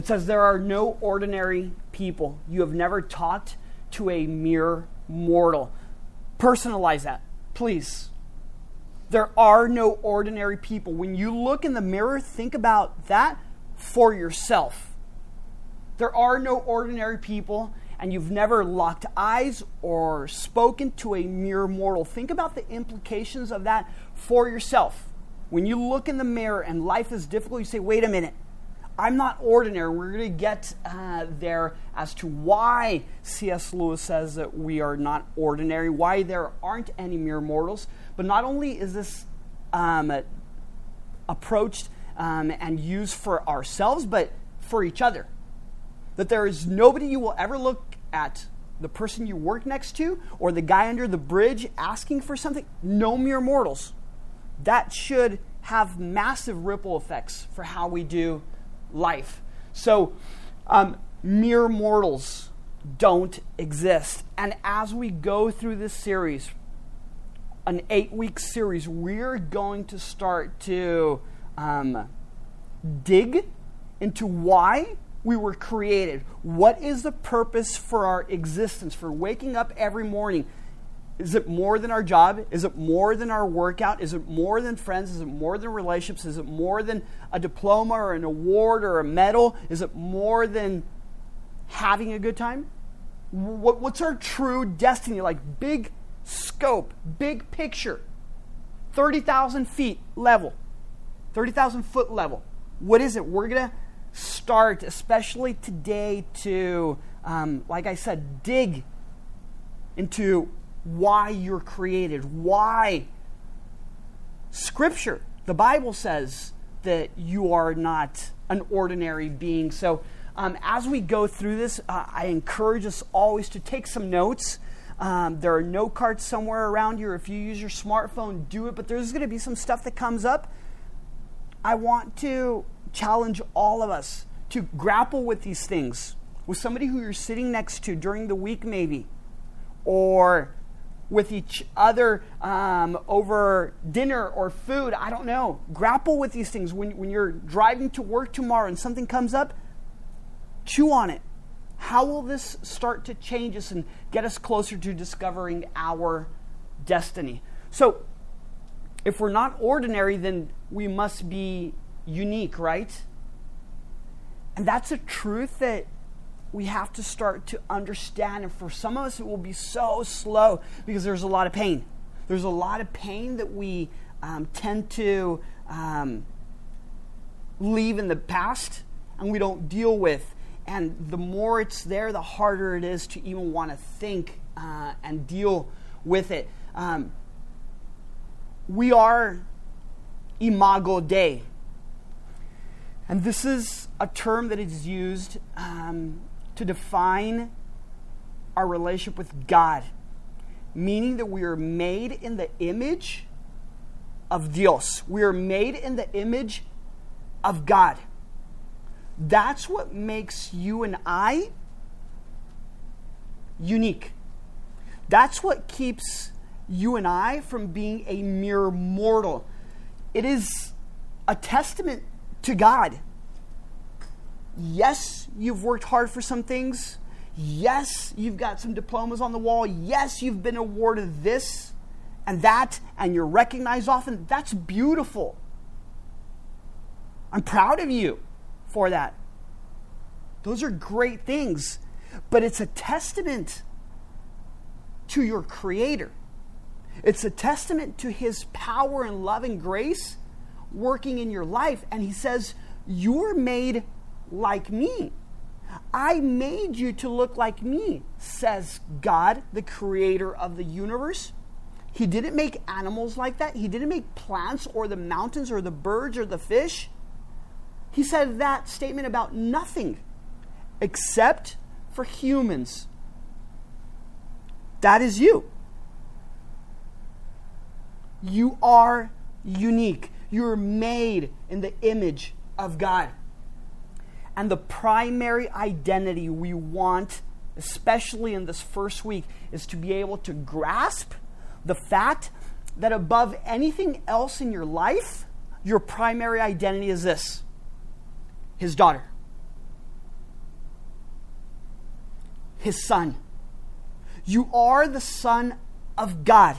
It says, There are no ordinary people. You have never talked to a mere mortal. Personalize that, please. There are no ordinary people. When you look in the mirror, think about that for yourself. There are no ordinary people, and you've never locked eyes or spoken to a mere mortal. Think about the implications of that for yourself. When you look in the mirror and life is difficult, you say, wait a minute, I'm not ordinary. We're going to get uh, there as to why C.S. Lewis says that we are not ordinary, why there aren't any mere mortals. But not only is this um, approached um, and used for ourselves, but for each other. That there is nobody you will ever look at the person you work next to or the guy under the bridge asking for something. No mere mortals that should have massive ripple effects for how we do life. So, um, mere mortals don't exist. And as we go through this series, an eight week series, we're going to start to um, dig into why we were created. What is the purpose for our existence, for waking up every morning? Is it more than our job? Is it more than our workout? Is it more than friends? Is it more than relationships? Is it more than a diploma or an award or a medal? Is it more than having a good time? what's our true destiny? Like big scope, big picture, 30,000 feet level, 30,000 foot level. What is it? We're going to start, especially today, to, um, like I said, dig into why you're created, why Scripture, the Bible says that you are not an ordinary being. So, um, as we go through this, uh, I encourage us always to take some notes. Um, there are note cards somewhere around or if you use your smartphone, do it. But there's going to be some stuff that comes up. I want to challenge all of us to grapple with these things with somebody who you're sitting next to during the week, maybe, or with each other um, over dinner or food. I don't know. Grapple with these things. When, when you're driving to work tomorrow and something comes up, chew on it. How will this start to change us and get us closer to discovering our destiny? So, if we're not ordinary, then we must be unique, right? And that's a truth that we have to start to understand. And for some of us, it will be so slow because there's a lot of pain. There's a lot of pain that we um, tend to um, leave in the past and we don't deal with. And the more it's there, the harder it is to even want to think uh, and deal with it. Um, we are imago Dei. And this is a term that is used um, to define our relationship with God, meaning that we are made in the image of Dios. We are made in the image of God. That's what makes you and I unique. That's what keeps you and I from being a mere mortal. It is a testament to God Yes, you've worked hard for some things. Yes, you've got some diplomas on the wall. Yes, you've been awarded this and that, and you're recognized often. That's beautiful. I'm proud of you for that. Those are great things, but it's a testament to your Creator. It's a testament to His power and love and grace working in your life. And He says, You're made like me. I made you to look like me, says God, the creator of the universe. He didn't make animals like that. He didn't make plants or the mountains or the birds or the fish. He said that statement about nothing except for humans. That is you. You are unique. You're made in the image of God. And the primary identity we want, especially in this first week, is to be able to grasp the fact that above anything else in your life, your primary identity is this His daughter. his son. You are the son of God.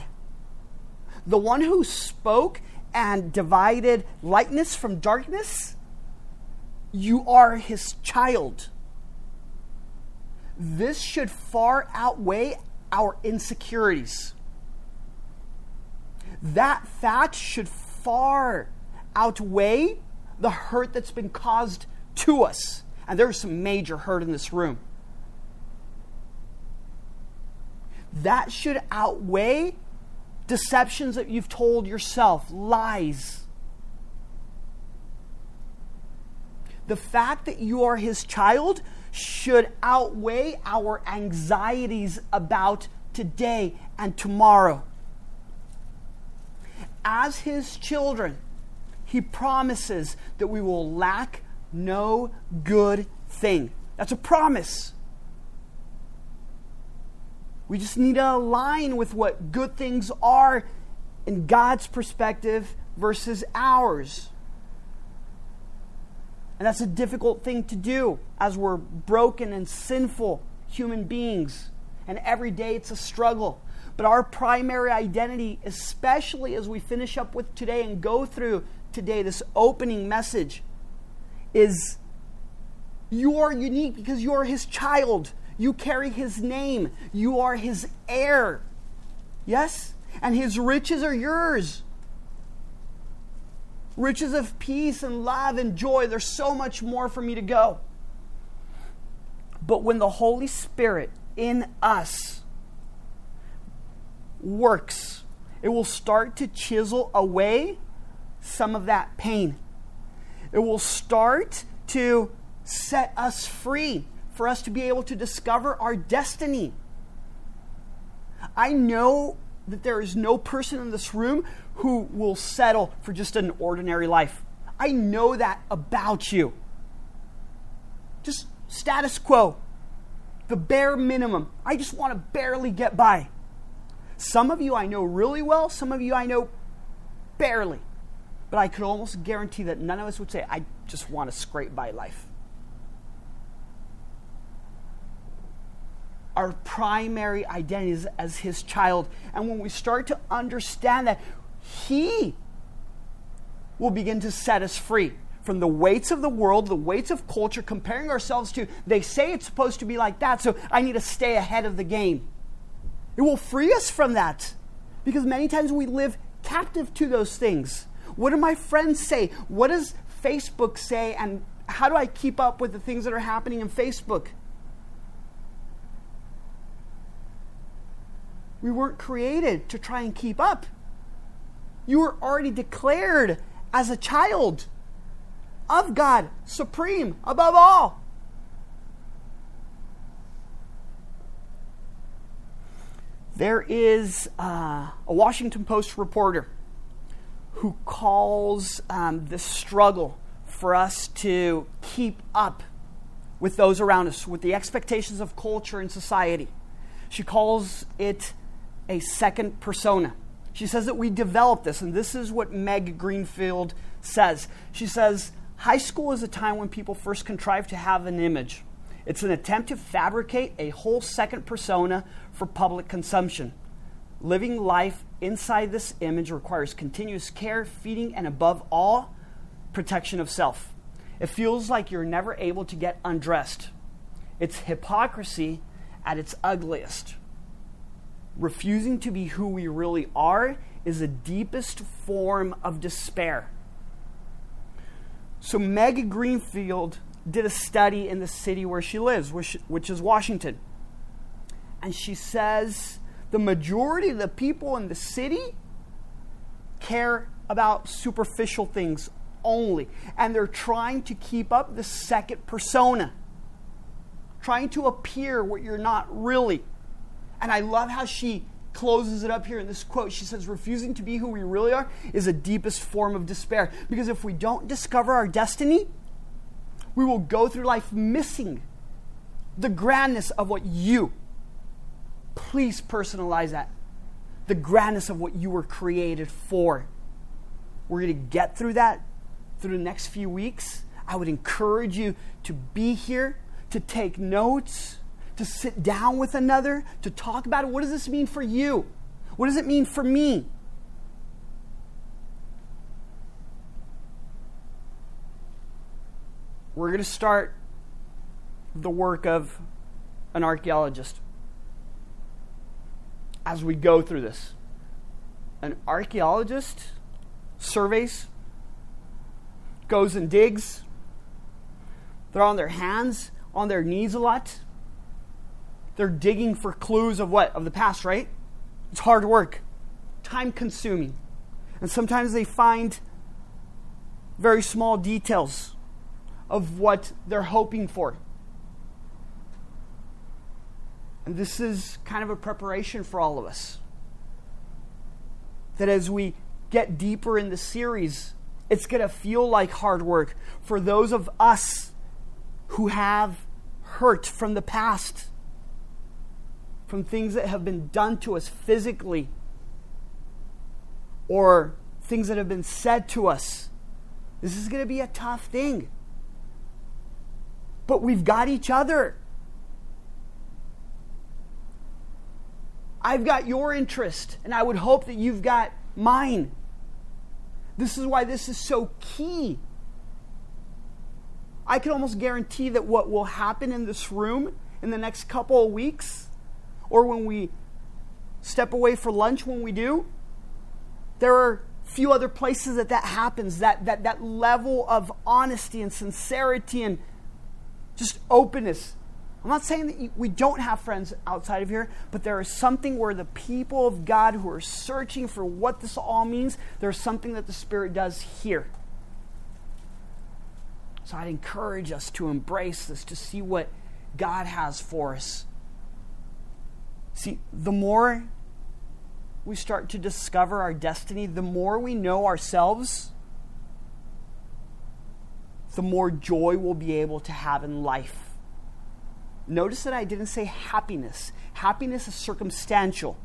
The one who spoke and divided lightness from darkness. You are his child. This should far outweigh our insecurities. That fact should far outweigh the hurt that's been caused to us. And there's some major hurt in this room. That should outweigh deceptions that you've told yourself, lies. The fact that you are his child should outweigh our anxieties about today and tomorrow. As his children, he promises that we will lack no good thing. That's a promise. We just need to align with what good things are in God's perspective versus ours. And that's a difficult thing to do as we're broken and sinful human beings. And every day it's a struggle. But our primary identity, especially as we finish up with today and go through today, this opening message, is you are unique because you are his child. You carry his name. You are his heir. Yes? And his riches are yours. Riches of peace and love and joy. There's so much more for me to go. But when the Holy Spirit in us works, it will start to chisel away some of that pain. It will start to set us free for us to be able to discover our destiny. I know that there is no person in this room who will settle for just an ordinary life. I know that about you. Just status quo, the bare minimum. I just want to barely get by. Some of you I know really well, some of you I know barely. But I could almost guarantee that none of us would say, I just want to scrape by life. Our primary identity is as his child. And when we start to understand that, he will begin to set us free from the weights of the world, the weights of culture, comparing ourselves to, they say it's supposed to be like that, so I need to stay ahead of the game. It will free us from that because many times we live captive to those things. What do my friends say? What does Facebook say? And how do I keep up with the things that are happening in Facebook? We weren't created to try and keep up. You were already declared as a child of God, supreme above all. There is uh, a Washington Post reporter who calls um, the struggle for us to keep up with those around us, with the expectations of culture and society. She calls it a second persona. She says that we develop this, and this is what Meg Greenfield says. She says, High school is a time when people first contrive to have an image. It's an attempt to fabricate a whole second persona for public consumption. Living life inside this image requires continuous care, feeding, and above all, protection of self. It feels like you're never able to get undressed. It's hypocrisy at its ugliest. Refusing to be who we really are is the deepest form of despair. So, Meg Greenfield did a study in the city where she lives, which, which is Washington. And she says the majority of the people in the city care about superficial things only. And they're trying to keep up the second persona, trying to appear what you're not really. And I love how she closes it up here in this quote. She says, Refusing to be who we really are is the deepest form of despair. Because if we don't discover our destiny, we will go through life missing the grandness of what you Please personalize that. The grandness of what you were created for. We're going to get through that through the next few weeks. I would encourage you to be here, to take notes, to sit down with another, to talk about it. What does this mean for you? What does it mean for me? We're going to start the work of an archaeologist as we go through this. An archaeologist surveys, goes and digs. They're on their hands, on their knees a lot. They're digging for clues of what? Of the past, right? It's hard work, time consuming. And sometimes they find very small details of what they're hoping for. And this is kind of a preparation for all of us. That as we get deeper in the series, it's going to feel like hard work for those of us who have hurt from the past, from things that have been done to us physically, or things that have been said to us. This is going to be a tough thing. But we've got each other. I've got your interest, and I would hope that you've got mine. This is why this is so key. I can almost guarantee that what will happen in this room in the next couple of weeks, or when we step away for lunch when we do, there are few other places that that happens that, that, that level of honesty and sincerity and just openness I'm not saying that we don't have friends outside of here, but there is something where the people of God who are searching for what this all means, there's something that the Spirit does here. So I'd encourage us to embrace this, to see what God has for us. See, the more we start to discover our destiny, the more we know ourselves, the more joy we'll be able to have in life. Notice that I didn't say happiness. Happiness is circumstantial.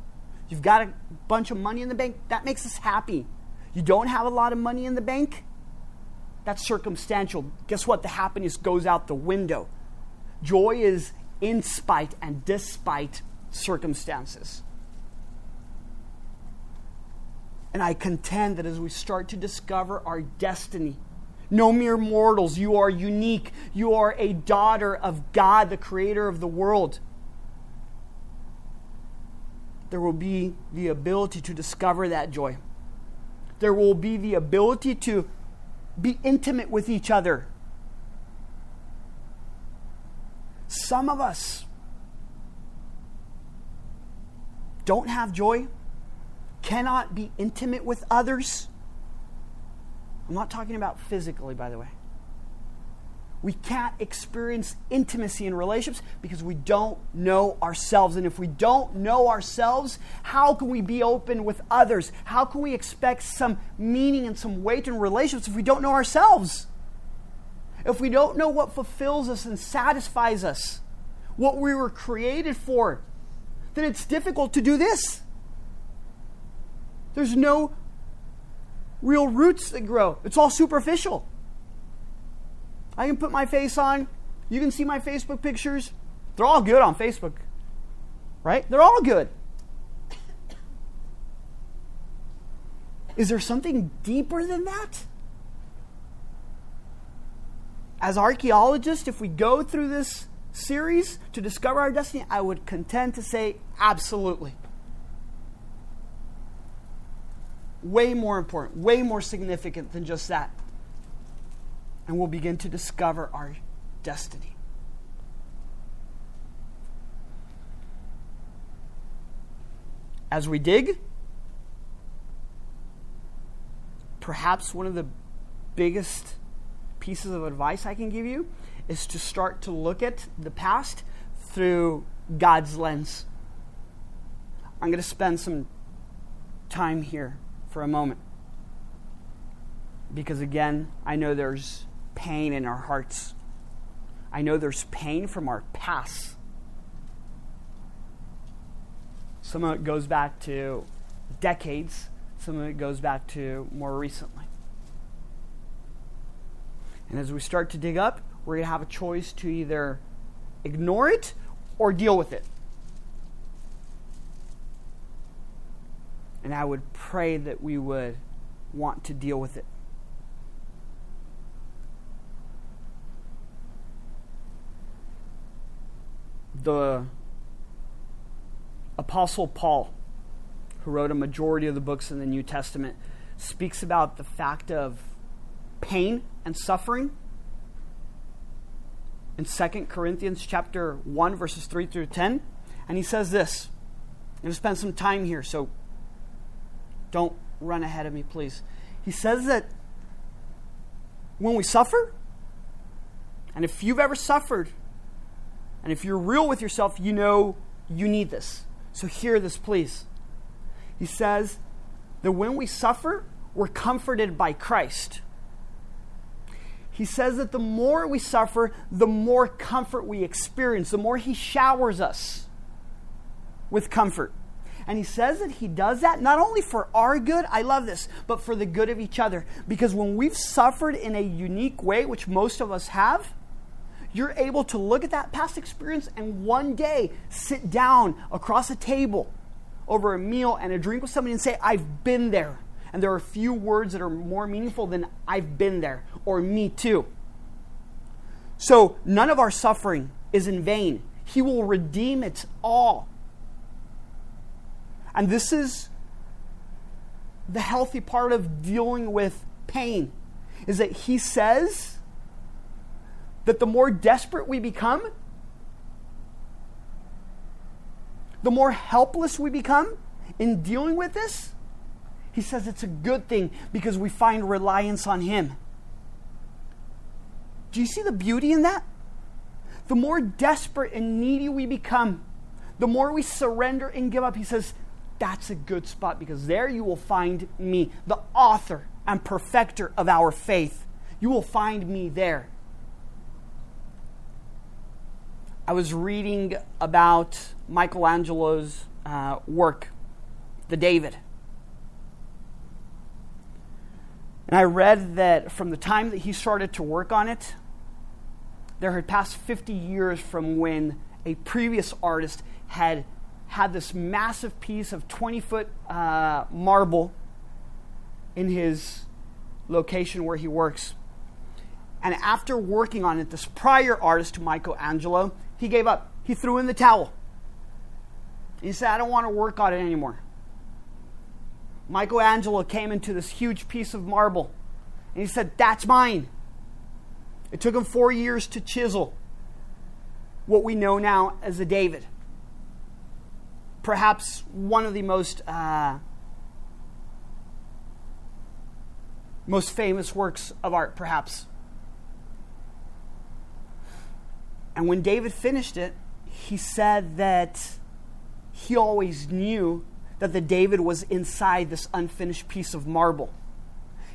You've got a bunch of money in the bank, that makes us happy. You don't have a lot of money in the bank, that's circumstantial. Guess what? The happiness goes out the window. Joy is in spite and despite circumstances. And I contend that as we start to discover our destiny, no mere mortals. You are unique. You are a daughter of God, the creator of the world. There will be the ability to discover that joy. There will be the ability to be intimate with each other. Some of us don't have joy, cannot be intimate with others I'm not talking about physically, by the way. We can't experience intimacy in relationships because we don't know ourselves. And if we don't know ourselves, how can we be open with others? How can we expect some meaning and some weight in relationships if we don't know ourselves? If we don't know what fulfills us and satisfies us, what we were created for, then it's difficult to do this. There's no real roots that grow. It's all superficial. I can put my face on. You can see my Facebook pictures. They're all good on Facebook, right? They're all good. Is there something deeper than that? As archaeologists, if we go through this series to discover our destiny, I would contend to say absolutely. way more important, way more significant than just that. And we'll begin to discover our destiny. As we dig, perhaps one of the biggest pieces of advice I can give you is to start to look at the past through God's lens. I'm going to spend some time here for a moment. Because again, I know there's pain in our hearts. I know there's pain from our past. Some of it goes back to decades, some of it goes back to more recently. And as we start to dig up, we're going to have a choice to either ignore it or deal with it. And I would pray that we would want to deal with it. The Apostle Paul, who wrote a majority of the books in the New Testament, speaks about the fact of pain and suffering. In 2 Corinthians chapter 1 verses 3 through 10 and he says this. I'm going to spend some time here so don't run ahead of me please. He says that when we suffer and if you've ever suffered and if you're real with yourself you know you need this. So hear this please. He says that when we suffer we're comforted by Christ he says that the more we suffer, the more comfort we experience, the more He showers us with comfort. And He says that He does that not only for our good, I love this, but for the good of each other. Because when we've suffered in a unique way, which most of us have, you're able to look at that past experience and one day sit down across a table over a meal and a drink with somebody and say, I've been there. And there are few words that are more meaningful than I've been there or me too. So none of our suffering is in vain. He will redeem it all. And this is the healthy part of dealing with pain is that he says that the more desperate we become, the more helpless we become in dealing with this, he says it's a good thing because we find reliance on Him. Do you see the beauty in that? The more desperate and needy we become, the more we surrender and give up. He says, that's a good spot because there you will find me, the author and perfecter of our faith. You will find me there. I was reading about Michelangelo's uh, work, the David. And I read that from the time that he started to work on it, there had passed 50 years from when a previous artist had had this massive piece of 20 foot uh, marble in his location where he works. And after working on it, this prior artist, Michelangelo, he gave up. He threw in the towel. He said, I don't want to work on it anymore. Michelangelo came into this huge piece of marble and he said, That's mine. It took him four years to chisel what we know now as the David. Perhaps one of the most uh, most famous works of art, perhaps. And when David finished it, he said that he always knew that the David was inside this unfinished piece of marble.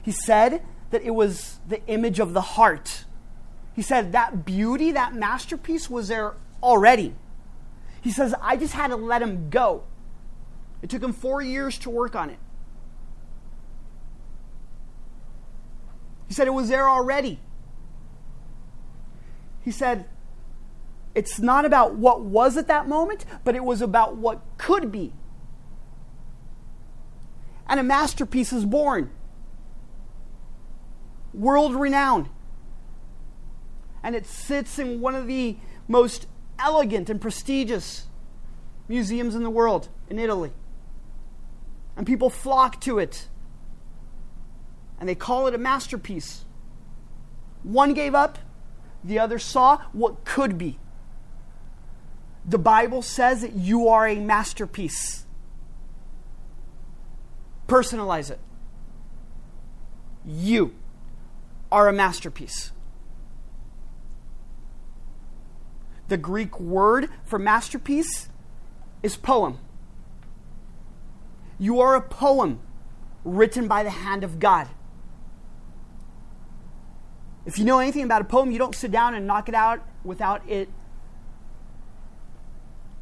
He said that it was the image of the heart. He said that beauty, that masterpiece was there already. He says, I just had to let him go. It took him four years to work on it. He said it was there already. He said, it's not about what was at that moment, but it was about what could be and a masterpiece is born. World renowned. And it sits in one of the most elegant and prestigious museums in the world, in Italy. And people flock to it. And they call it a masterpiece. One gave up, the other saw what could be. The Bible says that you are a masterpiece. Personalize it. You are a masterpiece. The Greek word for masterpiece is poem. You are a poem written by the hand of God. If you know anything about a poem, you don't sit down and knock it out without it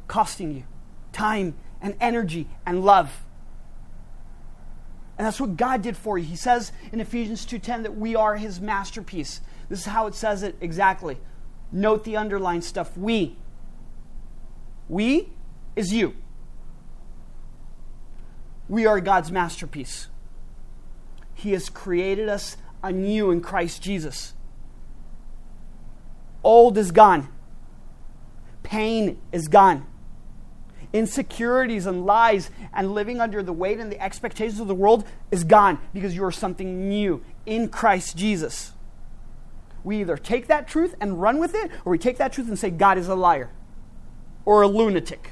costing you time and energy and love. And that's what God did for you. He says in Ephesians 2:10 that we are his masterpiece. This is how it says it exactly. Note the underlined stuff. We. We is you. We are God's masterpiece. He has created us anew in Christ Jesus. Old is gone, pain is gone. Insecurities and lies and living under the weight and the expectations of the world is gone because you are something new in Christ Jesus. We either take that truth and run with it, or we take that truth and say God is a liar or a lunatic.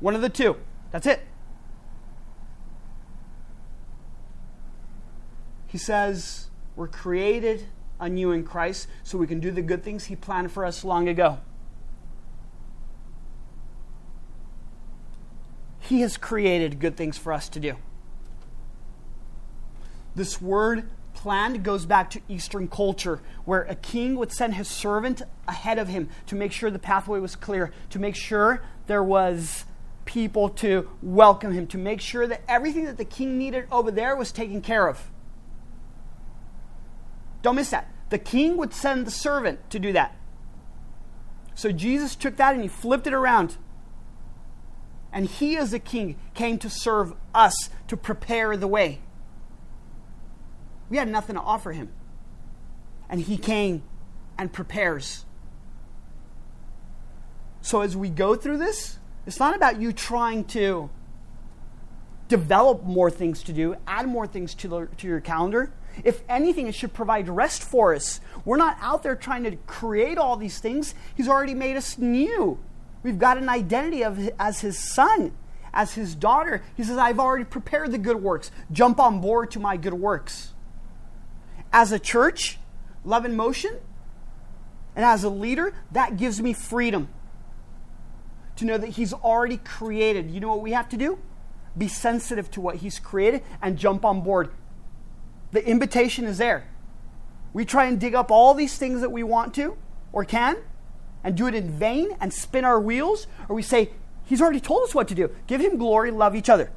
One of the two. That's it. He says we're created anew in Christ so we can do the good things He planned for us long ago. He has created good things for us to do. This word planned goes back to Eastern culture, where a king would send his servant ahead of him to make sure the pathway was clear, to make sure there was people to welcome him, to make sure that everything that the king needed over there was taken care of. Don't miss that. The king would send the servant to do that. So Jesus took that and he flipped it around. And he, as a king, came to serve us, to prepare the way. We had nothing to offer him. And he came and prepares. So as we go through this, it's not about you trying to develop more things to do, add more things to, the, to your calendar. If anything, it should provide rest for us. We're not out there trying to create all these things. He's already made us new. We've got an identity of as his son, as his daughter. He says, I've already prepared the good works. Jump on board to my good works. As a church, love in motion, and as a leader, that gives me freedom to know that he's already created. You know what we have to do? Be sensitive to what he's created and jump on board. The invitation is there. We try and dig up all these things that we want to or can and do it in vain and spin our wheels, or we say, He's already told us what to do. Give Him glory, love each other.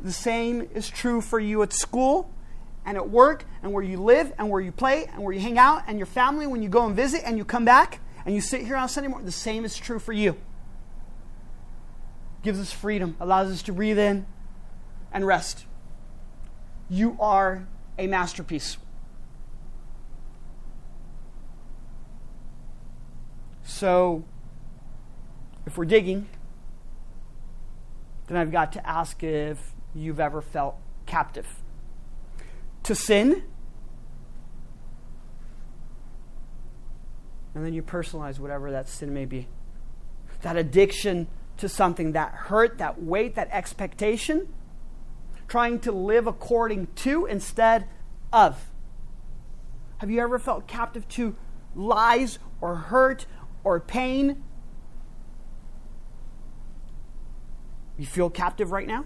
The same is true for you at school and at work and where you live and where you play and where you hang out and your family when you go and visit and you come back and you sit here on Sunday morning. The same is true for you. Gives us freedom, allows us to breathe in and rest. You are a masterpiece. So, if we're digging, then I've got to ask if you've ever felt captive to sin. And then you personalize whatever that sin may be. That addiction to something, that hurt, that weight, that expectation, trying to live according to instead of. Have you ever felt captive to lies or hurt or pain. You feel captive right now?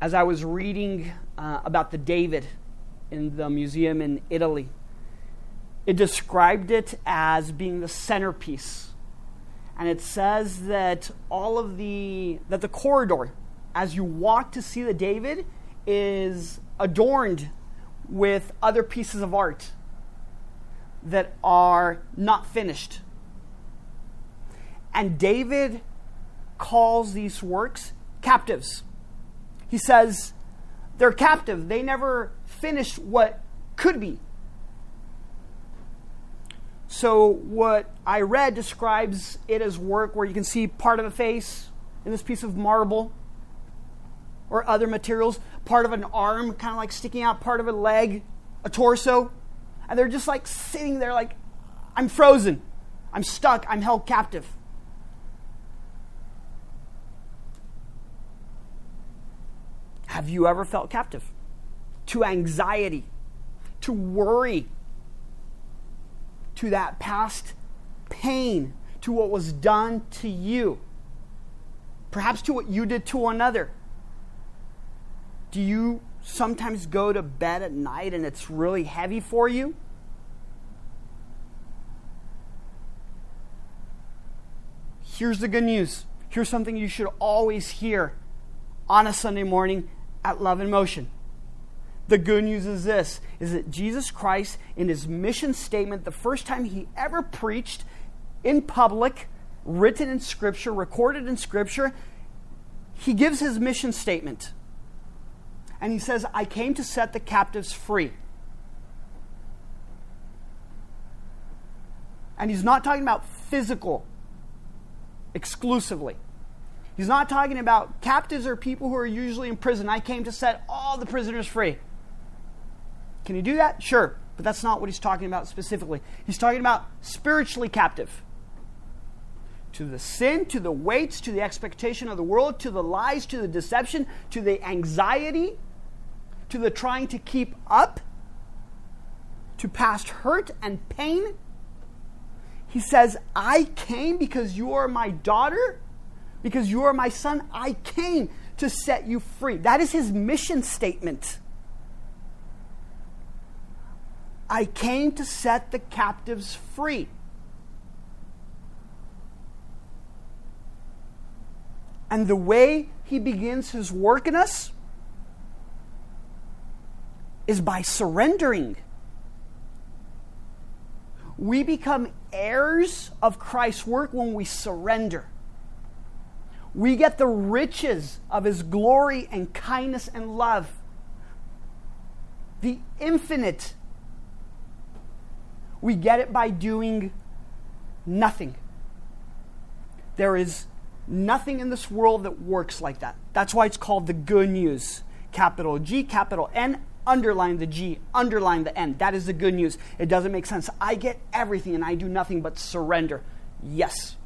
As I was reading uh, about the David in the museum in Italy, it described it as being the centerpiece. And it says that all of the that the corridor as you walk to see the David is adorned with other pieces of art that are not finished. And David calls these works captives. He says they're captive, they never finished what could be. So, what I read describes it as work where you can see part of a face in this piece of marble or other materials, part of an arm kind of like sticking out, part of a leg, a torso. And they're just like sitting there, like, I'm frozen. I'm stuck. I'm held captive. Have you ever felt captive? To anxiety, to worry, to that past pain, to what was done to you, perhaps to what you did to another. Do you sometimes go to bed at night and it's really heavy for you? Here's the good news. Here's something you should always hear on a Sunday morning at Love in Motion. The good news is this is that Jesus Christ in his mission statement the first time he ever preached in public, written in scripture, recorded in scripture, he gives his mission statement. And he says, "I came to set the captives free." And he's not talking about physical exclusively. He's not talking about captives or people who are usually in prison. I came to set all the prisoners free. Can you do that? Sure. But that's not what he's talking about specifically. He's talking about spiritually captive. To the sin, to the weights, to the expectation of the world, to the lies, to the deception, to the anxiety, to the trying to keep up, to past hurt and pain he says, I came because you are my daughter, because you are my son. I came to set you free. That is his mission statement. I came to set the captives free. And the way he begins his work in us is by surrendering we become heirs of Christ's work when we surrender. We get the riches of his glory and kindness and love. The infinite. We get it by doing nothing. There is nothing in this world that works like that. That's why it's called the good news. Capital G, capital N, underline the G, underline the N. That is the good news. It doesn't make sense. I get everything and I do nothing but surrender. Yes.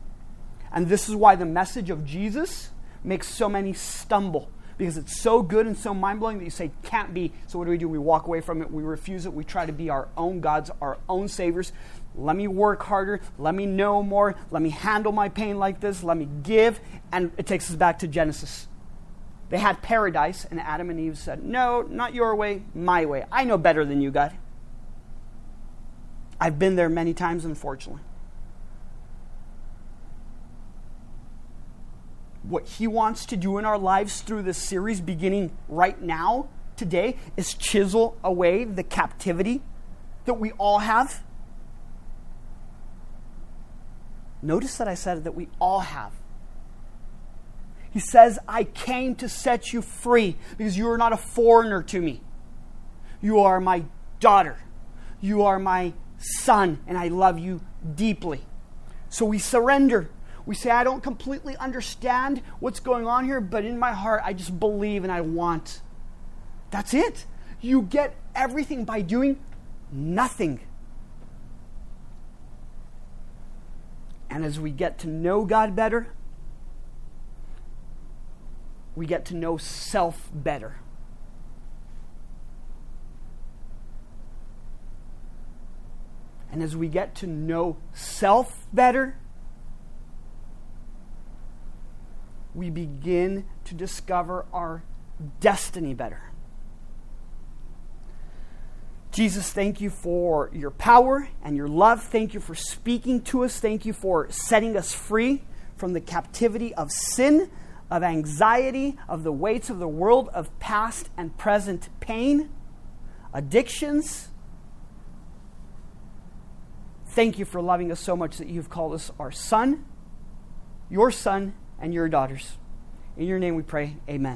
And this is why the message of Jesus makes so many stumble because it's so good and so mind blowing that you say, can't be. So, what do we do? We walk away from it, we refuse it, we try to be our own gods, our own saviors. Let me work harder, let me know more, let me handle my pain like this, let me give. And it takes us back to Genesis. They had paradise, and Adam and Eve said, No, not your way, my way. I know better than you, God. I've been there many times, unfortunately. What He wants to do in our lives through this series, beginning right now, today, is chisel away the captivity that we all have. Notice that I said that we all have. He says, I came to set you free because you are not a foreigner to me. You are my daughter. You are my son, and I love you deeply. So we surrender. We say, I don't completely understand what's going on here, but in my heart, I just believe and I want. That's it. You get everything by doing nothing. And as we get to know God better, we get to know self better. And as we get to know self better, we begin to discover our destiny better. Jesus, thank you for your power and your love. Thank you for speaking to us. Thank you for setting us free from the captivity of sin of anxiety, of the weights of the world, of past and present pain, addictions. Thank you for loving us so much that you've called us our son, your son, and your daughters. In your name we pray, amen.